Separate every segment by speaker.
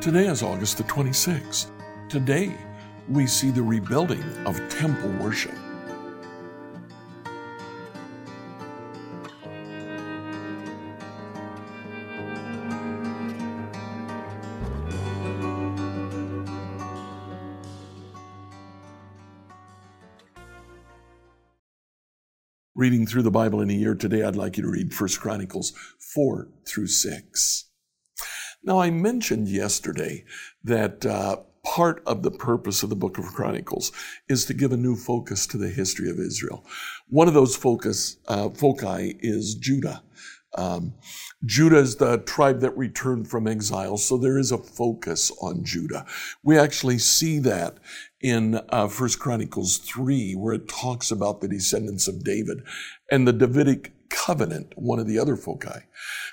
Speaker 1: Today is August the 26th. Today, we see the rebuilding of temple worship. Reading through the Bible in a year today, I'd like you to read 1 Chronicles 4 through 6. Now, I mentioned yesterday that uh, part of the purpose of the book of Chronicles is to give a new focus to the history of Israel. One of those focus uh, foci is Judah. Um, Judah is the tribe that returned from exile, so there is a focus on Judah. We actually see that in uh, 1 Chronicles 3, where it talks about the descendants of David and the Davidic covenant, one of the other foci.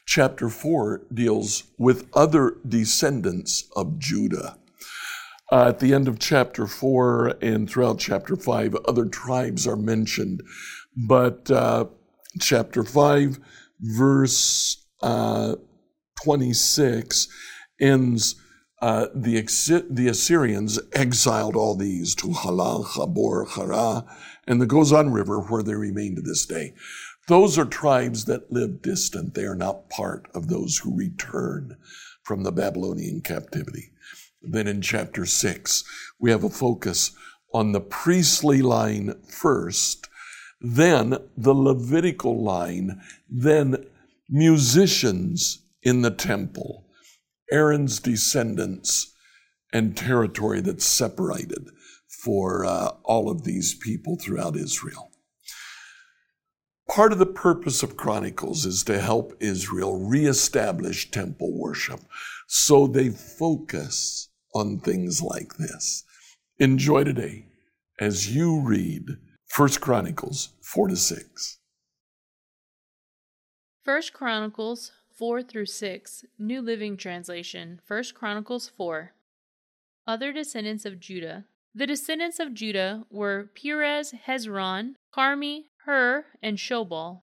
Speaker 1: Chapter 4 deals with other descendants of Judah. Uh, at the end of chapter 4 and throughout chapter 5, other tribes are mentioned. But uh, chapter 5, verse uh, 26, ends uh, the, the Assyrians exiled all these to Halah, Habor, Hara, and the Gozan River, where they remain to this day. Those are tribes that live distant. They are not part of those who return from the Babylonian captivity. Then in chapter 6, we have a focus on the priestly line first, then the Levitical line, then musicians in the temple, Aaron's descendants, and territory that's separated for uh, all of these people throughout Israel. Part of the purpose of Chronicles is to help Israel reestablish temple worship. So they focus on things like this. Enjoy today as you read 1 Chronicles 4 to 6.
Speaker 2: 1 Chronicles 4 through 6, New Living Translation, 1 Chronicles 4. Other descendants of Judah. The descendants of Judah were Perez, Hezron, Carmi, Hur, and Shobal.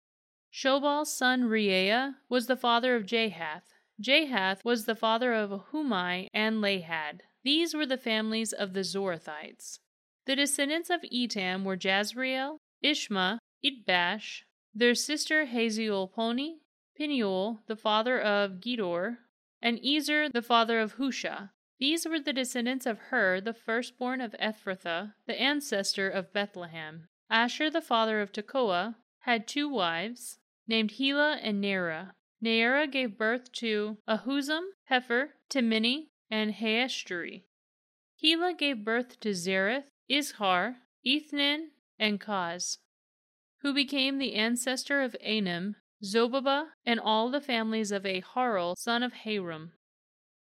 Speaker 2: Shobal's son Reaiah was the father of Jahath. Jahath was the father of Humai and Lahad. These were the families of the Zorathites. The descendants of Etam were Jezreel, Ishma, Idbash, their sister Hazielponi, Peniel, the father of Gedor, and Ezer, the father of Husha. These were the descendants of Hur, the firstborn of Ephrathah, the ancestor of Bethlehem. Asher, the father of Tekoa, had two wives, named Helah and Naarah. Naarah gave birth to Ahuzzam, Hepher, Temeni, and Haahashtari. Helah gave birth to Zereth, Izhar, Ethnan, and Koz, who became the ancestor of Anim, Zobaba, and all the families of Aharel, son of Harum.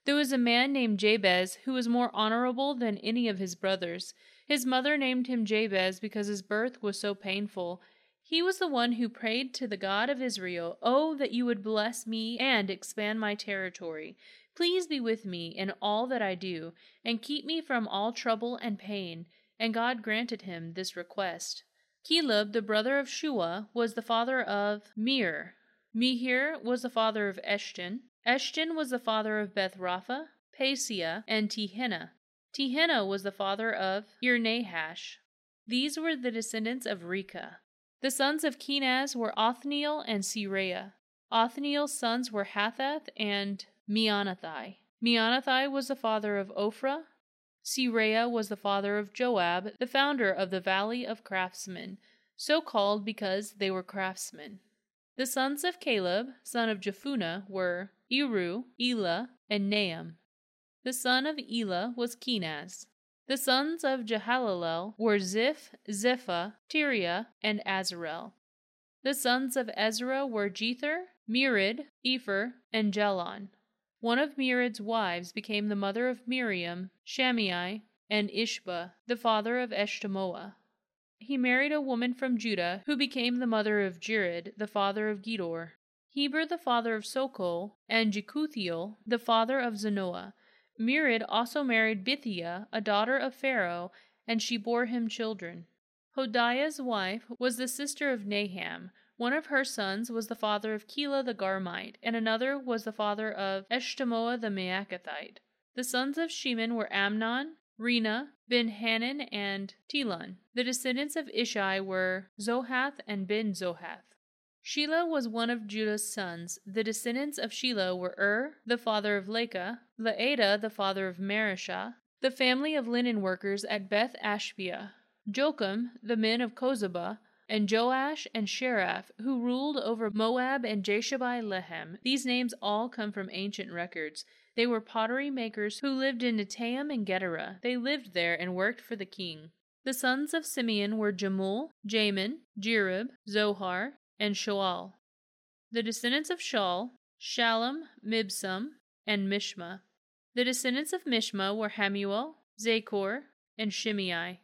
Speaker 2: There was a man named Jabez who was more honorable than any of his brothers. His mother named him Jabez because his birth was so painful. He was the one who prayed to the God of Israel, Oh, that you would bless me and expand my territory. Please be with me in all that I do, and keep me from all trouble and pain. And God granted him this request. Caleb, the brother of Shuhah, was the father of Mir. Mehir was the father of Eshton. Eshton was the father of Beth Rapha, Paseah, and Tehinnah. Tehinnah was the father of Ir-Nahash. These were the descendants of Recah. The sons of Kenaz were Othniel and Seraiah. Othniel's sons were Hathath and Meonothai. Meonothai was the father of Ophrah. Seraiah was the father of Joab, the founder of the Valley of Craftsmen, so called because they were craftsmen. The sons of Caleb, son of Jephunneh, were Iru, Elah, and Naam. The son of Elah was Kenaz. The sons of Jehallelel were Ziph, Ziphah, Tiria, and Asarel. The sons of Ezra were Jether, Mered, Epher, and Jalon. One of Mered's wives became the mother of Miriam, Shammai, and Ishbah, the father of Eshtemoa. He married a woman from Judah who became the mother of Jered, the father of Gedor. Heber the father of Sokol, and Jekuthiel the father of Zanoah. Mered also married Bithiah, a daughter of Pharaoh, and she bore him children. Hodiah's wife was the sister of Naham. One of her sons was the father of Keilah the Garmite, and another was the father of Eshtemoa the Maacathite. The sons of Shimon were Amnon, Rinnah, Ben Hanan, and Tilon. The descendants of Ishi were Zoheth and Ben Zoheth. Shelah was one of Judah's sons. The descendants of Shelah were Ur, the father of Lecah, Laadah, the father of Mareshah, the family of linen workers at Beth Ashbea, Jokim, the men of Cozeba, and Joash and Saraph, who ruled over Moab and Jashubi Lehem. These names all come from ancient records. They were pottery makers who lived in Netaim and Gederah. They lived there and worked for the king. The sons of Simeon were Jemuel, Jamin, Jarib, Zohar, and Shaul. The descendants of Shaul, Shallum, Mibsam, and Mishma. The descendants of Mishma were Hammuel, Zaccur, and Shimei.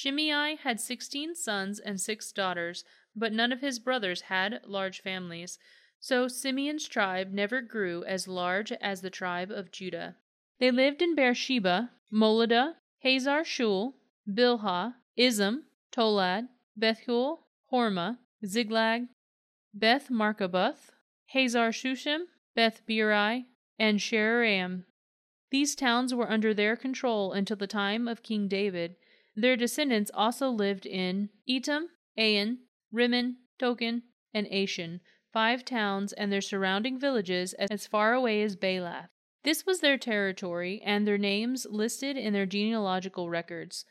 Speaker 2: Shimei had sixteen sons and six daughters, but none of his brothers had large families. So Simeon's tribe never grew as large as the tribe of Judah. They lived in Beersheba, Moladah, Hazar Shual, Bilhah, Ezem, Tolad, Bethuel, Hormah, Ziklag, Beth Marcaboth, Hazar Susim, Beth Biri, and Shaaraim. These towns were under their control until the time of King David. Their descendants also lived in Etam, Ain, Rimmon, Token, and Ashan, five towns and their surrounding villages as far away as Baalath. This was their territory and their names listed in their genealogical records.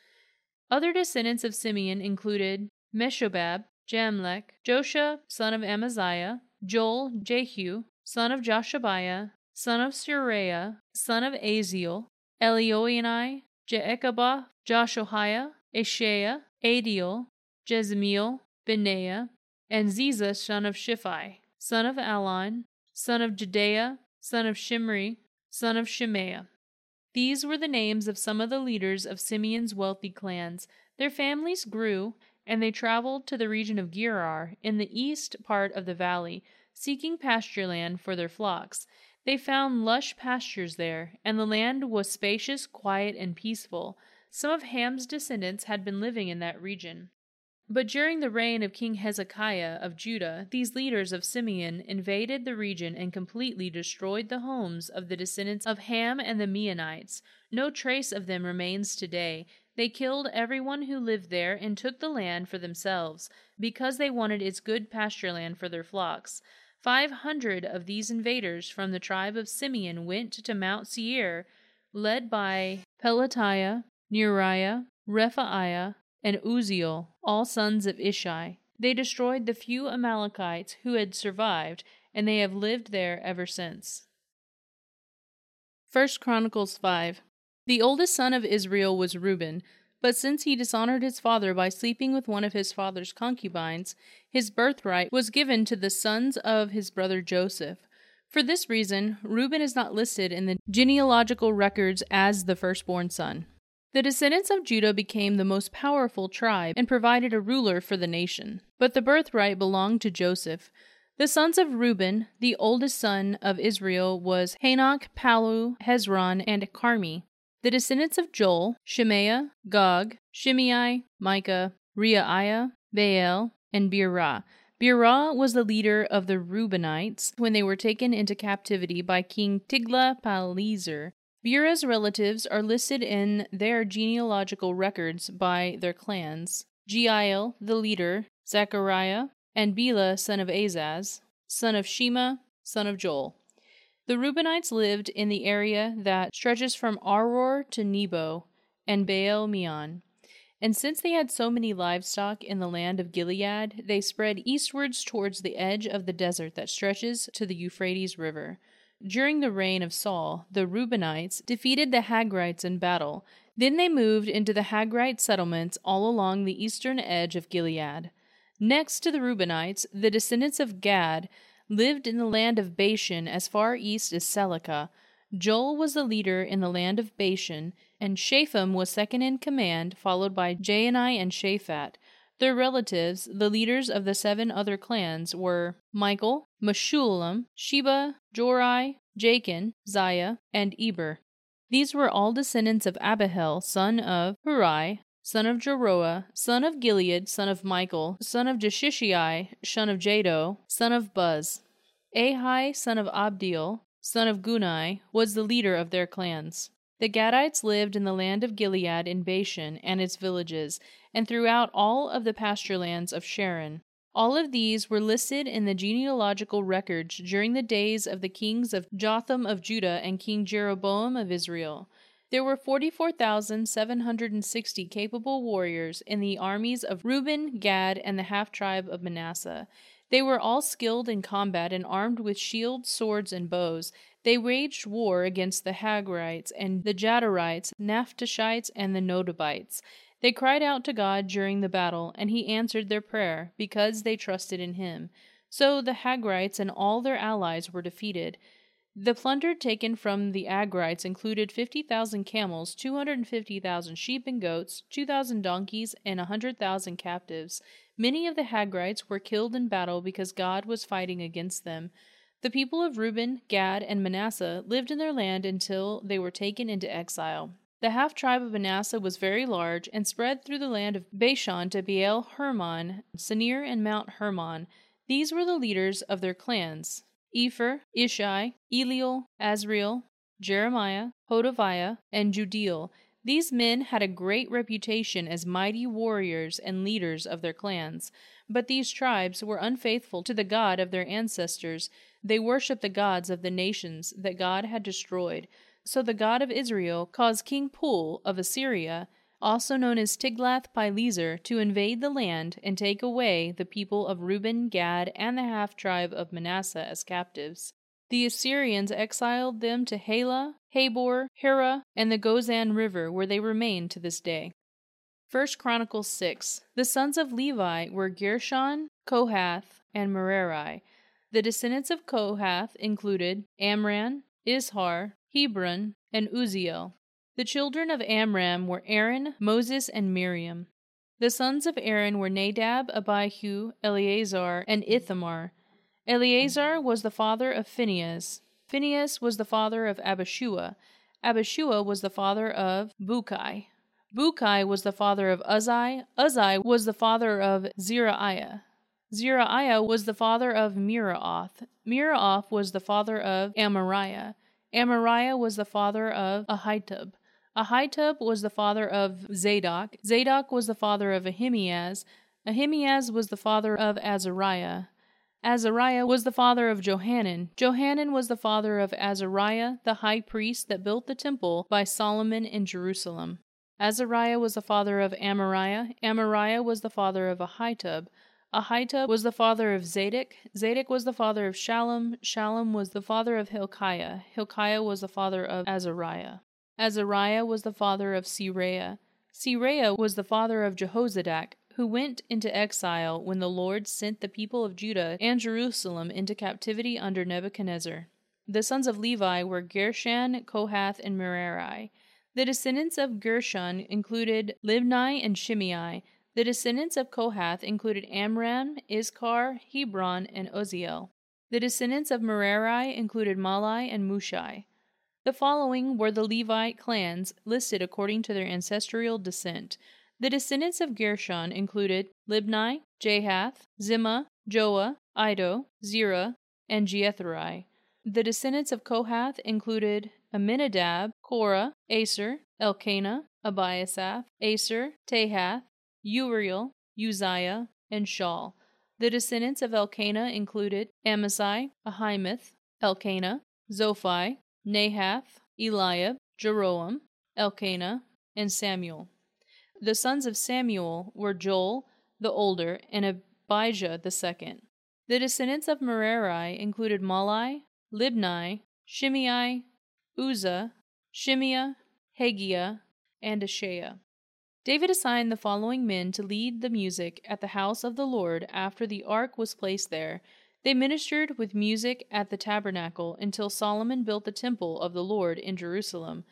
Speaker 2: Other descendants of Simeon included Meshobab, Jamlech, Joshua, son of Amaziah, Joel, Jehu, son of Joshibiah, son of Suriah, son of Asiel, Elioenai, Jaakobah, Jeshohaiah, Asaiah, Adiel, Jesimiel, Benaiah, and Ziza, son of Shiphi, son of Allon, son of Jedaiah, son of Shimri, son of Shemaiah. These were the names of some of the leaders of Simeon's wealthy clans. Their families grew and they traveled to the region of Gerar in the east part of the valley, seeking pasture land for their flocks. They found lush pastures there, and the land was spacious, quiet, and peaceful. Some of Ham's descendants had been living in that region. But during the reign of King Hezekiah of Judah, these leaders of Simeon invaded the region and completely destroyed the homes of the descendants of Ham and the Meunites. No trace of them remains today. They killed everyone who lived there and took the land for themselves, because they wanted its good pasture land for their flocks. Five hundred of these invaders from the tribe of Simeon went to Mount Seir, led by Pelatiah, Neariah, Rephaiah, and Uzziel, all sons of Ishi. They destroyed the few Amalekites who had survived, and they have lived there ever since. 1 Chronicles 5 the oldest son of Israel was Reuben, but since he dishonored his father by sleeping with one of his father's concubines, his birthright was given to the sons of his brother Joseph. For this reason, Reuben is not listed in the genealogical records as the firstborn son. The descendants of Judah became the most powerful tribe and provided a ruler for the nation. But the birthright belonged to Joseph. The sons of Reuben, the oldest son of Israel, was Hanoch, Pallu, Hezron, and Carmi. The descendants of Joel, Shemaiah, Gog, Shimei, Micah, Reaiah, Baal, and Beerah. Beerah was the leader of the Reubenites when they were taken into captivity by King Tiglath-Pileser. Beerah's relatives are listed in their genealogical records by their clans. Jeiel, the leader, Zechariah, and Bela, son of Azaz, son of Shema, son of Joel. The Reubenites lived in the area that stretches from Aroer to Nebo and Baal Meon. And since they had so many livestock in the land of Gilead, they spread eastwards towards the edge of the desert that stretches to the Euphrates River. During the reign of Saul, the Reubenites defeated the Hagrites in battle. Then they moved into the Hagrite settlements all along the eastern edge of Gilead. Next to the Reubenites, the descendants of Gad lived in the land of Bashan as far east as Salecah. Joel was the leader in the land of Bashan, and Shapham was second in command, followed by Janai and Shaphat. Their relatives, the leaders of the seven other clans, were Michael, Meshullam, Sheba, Jorai, Jachin, Zia, and Eber. These were all descendants of Abihail, son of Huri, son of Jaroah, son of Gilead, son of Michael, son of Jeshishai, son of Jahdo, son of Buz. Ahai, son of Abdiel, son of Guni, was the leader of their clans. The Gadites lived in the land of Gilead in Bashan and its villages, and throughout all of the pasture lands of Sharon. All of these were listed in the genealogical records during the days of the kings of Jotham of Judah and King Jeroboam of Israel. There were 44,760 capable warriors in the armies of Reuben, Gad, and the half tribe of Manasseh. They were all skilled in combat and armed with shields, swords, and bows. They waged war against the Hagrites and the Jadarites, Naphtalites, and the Nodabites. They cried out to God during the battle, and he answered their prayer, because they trusted in him. So the Hagrites and all their allies were defeated. The plunder taken from the Hagrites included 50,000 camels, 250,000 sheep and goats, 2,000 donkeys, and 100,000 captives. Many of the Hagrites were killed in battle because God was fighting against them. The people of Reuben, Gad, and Manasseh lived in their land until they were taken into exile. The half tribe of Manasseh was very large and spread through the land of Bashan to Baal Hermon, Senir, and Mount Hermon. These were the leaders of their clans. Epher, Ishi, Eliel, Azriel, Jeremiah, Hodaviah, and Jahdiel. These men had a great reputation as mighty warriors and leaders of their clans. But these tribes were unfaithful to the God of their ancestors. They worshipped the gods of the nations that God had destroyed. So the God of Israel caused King Pul of Assyria also known as Tiglath-Pileser, to invade the land and take away the people of Reuben, Gad, and the half tribe of Manasseh as captives. The Assyrians exiled them to Halah, Habor, Hara, and the Gozan River, where they remain to this day. 1 Chronicles 6 The sons of Levi were Gershon, Kohath, and Merari. The descendants of Kohath included Amram, Izhar, Hebron, and Uzziel. The children of Amram were Aaron, Moses, and Miriam. The sons of Aaron were Nadab, Abihu, Eleazar, and Ithamar. Eleazar was the father of Phinehas. Phinehas was the father of Abishua. Abishua was the father of Bukai. Bukai was the father of Uzzi. Uzzi was the father of Zerahiah. Zerahiah was the father of Meraioth. Meraioth was the father of Amariah. Amariah was the father of Ahitub. Ahitub was the father of Zadok. Zadok was the father of Ahimaaz. Ahimaaz was the father of Azariah. Azariah was the father of Johanan. Johanan was the father of Azariah, the high priest that built the temple by Solomon in Jerusalem. Azariah was the father of Amariah. Amariah was the father of Ahitub. Ahitub was the father of Zadok. Zadok was the father of Shallum. Shallum was the father of Hilkiah. Hilkiah was the father of Azariah. Azariah was the father of Seraiah. Seraiah was the father of Jehozadak, who went into exile when the Lord sent the people of Judah and Jerusalem into captivity under Nebuchadnezzar. The sons of Levi were Gershon, Kohath, and Merari. The descendants of Gershon included Libni and Shimei. The descendants of Kohath included Amram, Issachar, Hebron, and Uzziel. The descendants of Merari included Mahli and Mushi. The following were the Levite clans listed according to their ancestral descent. The descendants of Gershon included Libni, Jahath, Zimmah, Joah, Iddo, Zerah, and Jeatherai. The descendants of Kohath included Amminadab, Korah, Assir, Elkanah, Abiasaph, Assir, Tahath, Uriel, Uzziah, and Shaul. The descendants of Elkanah included Amasai, Ahimoth, Elkanah, Zophai, Nahath, Eliab, Jeroham, Elkanah, and Samuel. The sons of Samuel were Joel, the older, and Abijah the second. The descendants of Merari included Mahli, Libni, Shimei, Uzzah, Shimea, Haggiah, and Asaiah. David assigned the following men to lead the music at the house of the Lord after the ark was placed there they ministered with music at the tabernacle until Solomon built the temple of the Lord in Jerusalem.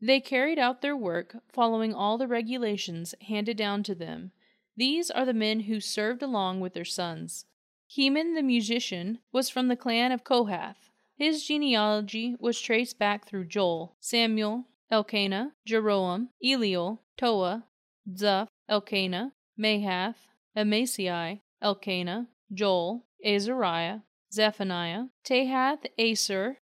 Speaker 2: They carried out their work, following all the regulations handed down to them. These are the men who served along with their sons. Heman the musician was from the clan of Kohath. His genealogy was traced back through Joel, Samuel, Elkanah, Jeroham, Eliel, Toah, Zuph, Elkanah, Mahath, Amasai, Elkanah, Joel, Azariah, Zephaniah, Tahath, Assir,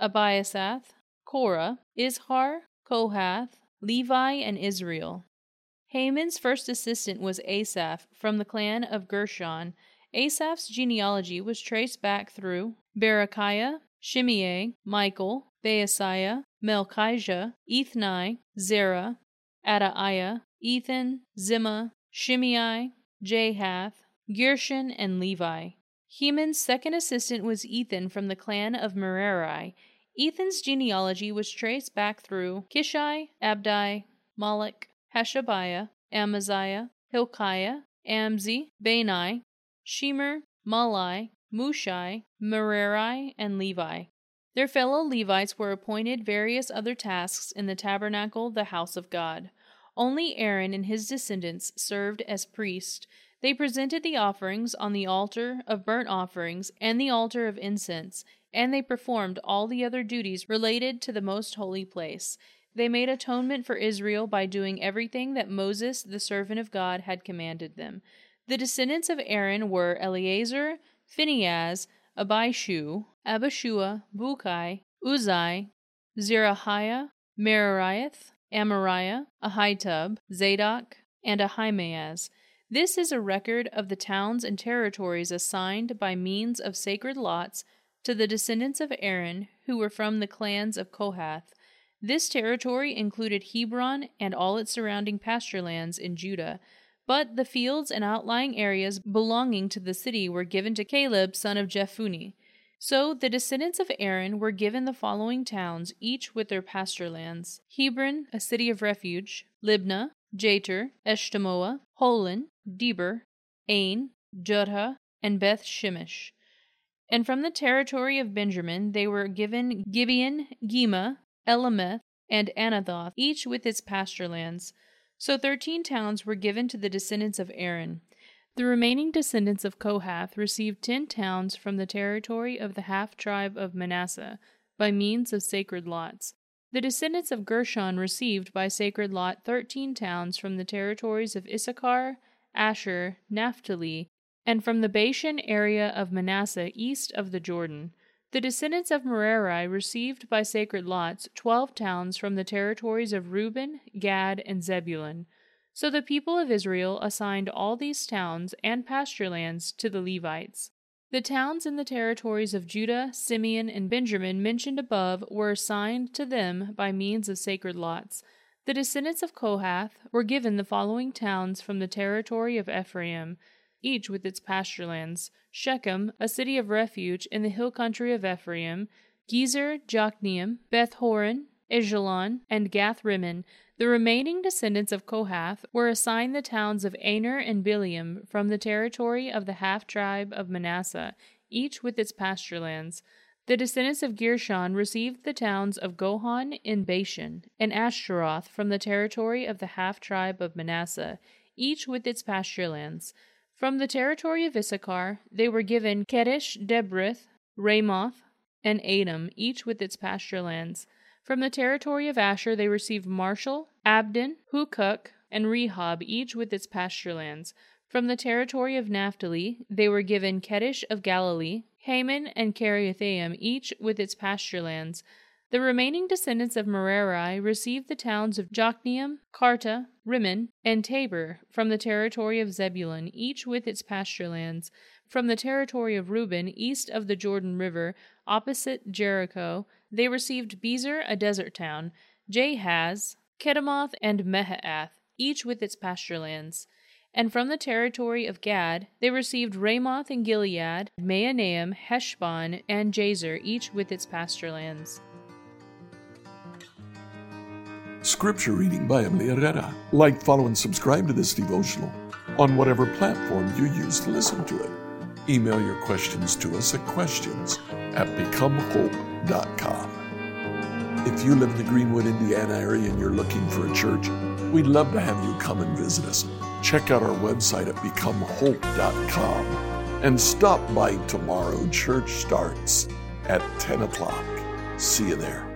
Speaker 2: Abiasaph, Korah, Izhar, Kohath, Levi, and Israel. Heman's first assistant was Asaph from the clan of Gershon. Asaph's genealogy was traced back through Berekiah, Shimei, Michael, Baaseiah, Malkijah, Ethni, Zerah, Adaiah, Ethan, Zimmah, Shimei, Jahath, Gershon, and Levi. Heman's second assistant was Ethan from the clan of Merari. Ethan's genealogy was traced back through Kishi, Abdi, Malluch, Hashabiah, Amaziah, Hilkiah, Amzi, Bani, Shemer, Mahli, Mushi, Merari, and Levi. Their fellow Levites were appointed various other tasks in the tabernacle, the house of God. Only Aaron and his descendants served as priests. They presented the offerings on the altar of burnt offerings and the altar of incense, and they performed all the other duties related to the most holy place. They made atonement for Israel by doing everything that Moses, the servant of God, had commanded them. The descendants of Aaron were Eleazar, Phinehas, Abishu, Abishua, Bukai, Uzzi, Zerahiah, Merariah, Amariah, Ahitub, Zadok, and Ahimaaz. This is a record of the towns and territories assigned by means of sacred lots to the descendants of Aaron who were from the clans of Kohath. This territory included Hebron and all its surrounding pasture lands in Judah, but the fields and outlying areas belonging to the city were given to Caleb, son of Jephunneh. So the descendants of Aaron were given the following towns, each with their pasture lands Hebron, a city of refuge, Libnah, Jattir, Eshtemoa, Holon, Debir, Ain, Juttah, and Beth Shemesh. And from the territory of Benjamin they were given Gibeon, Geba, Alemeth, and Anathoth, each with its pasture lands. So thirteen towns were given to the descendants of Aaron. The remaining descendants of Kohath received ten towns from the territory of the half tribe of Manasseh by means of sacred lots. The descendants of Gershon received by sacred lot thirteen towns from the territories of Issachar, Asher, Naphtali, and from the Bashan area of Manasseh east of the Jordan. The descendants of Merari received by sacred lots twelve towns from the territories of Reuben, Gad, and Zebulun. So the people of Israel assigned all these towns and pasture lands to the Levites. The towns in the territories of Judah, Simeon, and Benjamin mentioned above were assigned to them by means of sacred lots. The descendants of Kohath were given the following towns from the territory of Ephraim, each with its pasture lands Shechem, a city of refuge in the hill country of Ephraim, Gezer, Jokmeam, Beth Horon, Aijalon, and Gath Rimmon, the remaining descendants of Kohath were assigned the towns of Aner and Bileam from the territory of the half tribe of Manasseh, each with its pasture lands. The descendants of Gershon received the towns of Golan in Bashan and Ashtaroth from the territory of the half tribe of Manasseh, each with its pasture lands. From the territory of Issachar they were given Kedesh, Daberath, Ramoth, and Adam, each with its pasture lands. From the territory of Asher they received Mashal, Abdon, Hukok, and Rehob, each with its pasture lands. From the territory of Naphtali they were given Kedesh of Galilee, Hammon, and Kiriathaim, each with its pasture lands. The remaining descendants of Merari received the towns of Jokneam, Kartah, Rimmon, and Tabor from the territory of Zebulun, each with its pasture lands. From the territory of Reuben, east of the Jordan River, opposite Jericho, they received Bezer, a desert town, Jahaz, Kedemoth, and Mephaath, each with its pasture lands. And from the territory of Gad, they received Ramoth and Gilead, Mahanaim, Heshbon, and Jazer, each with its pasture lands.
Speaker 1: Scripture reading by Emily Herrera. Like, follow, and subscribe to this devotional on whatever platform you use to listen to it. Email your questions to us at questions at becomehope.com. If you live in the Greenwood, Indiana area and you're looking for a church, we'd love to have you come and visit us. Check out our website at becomehope.com and stop by tomorrow. Church starts at 10 o'clock. See you there.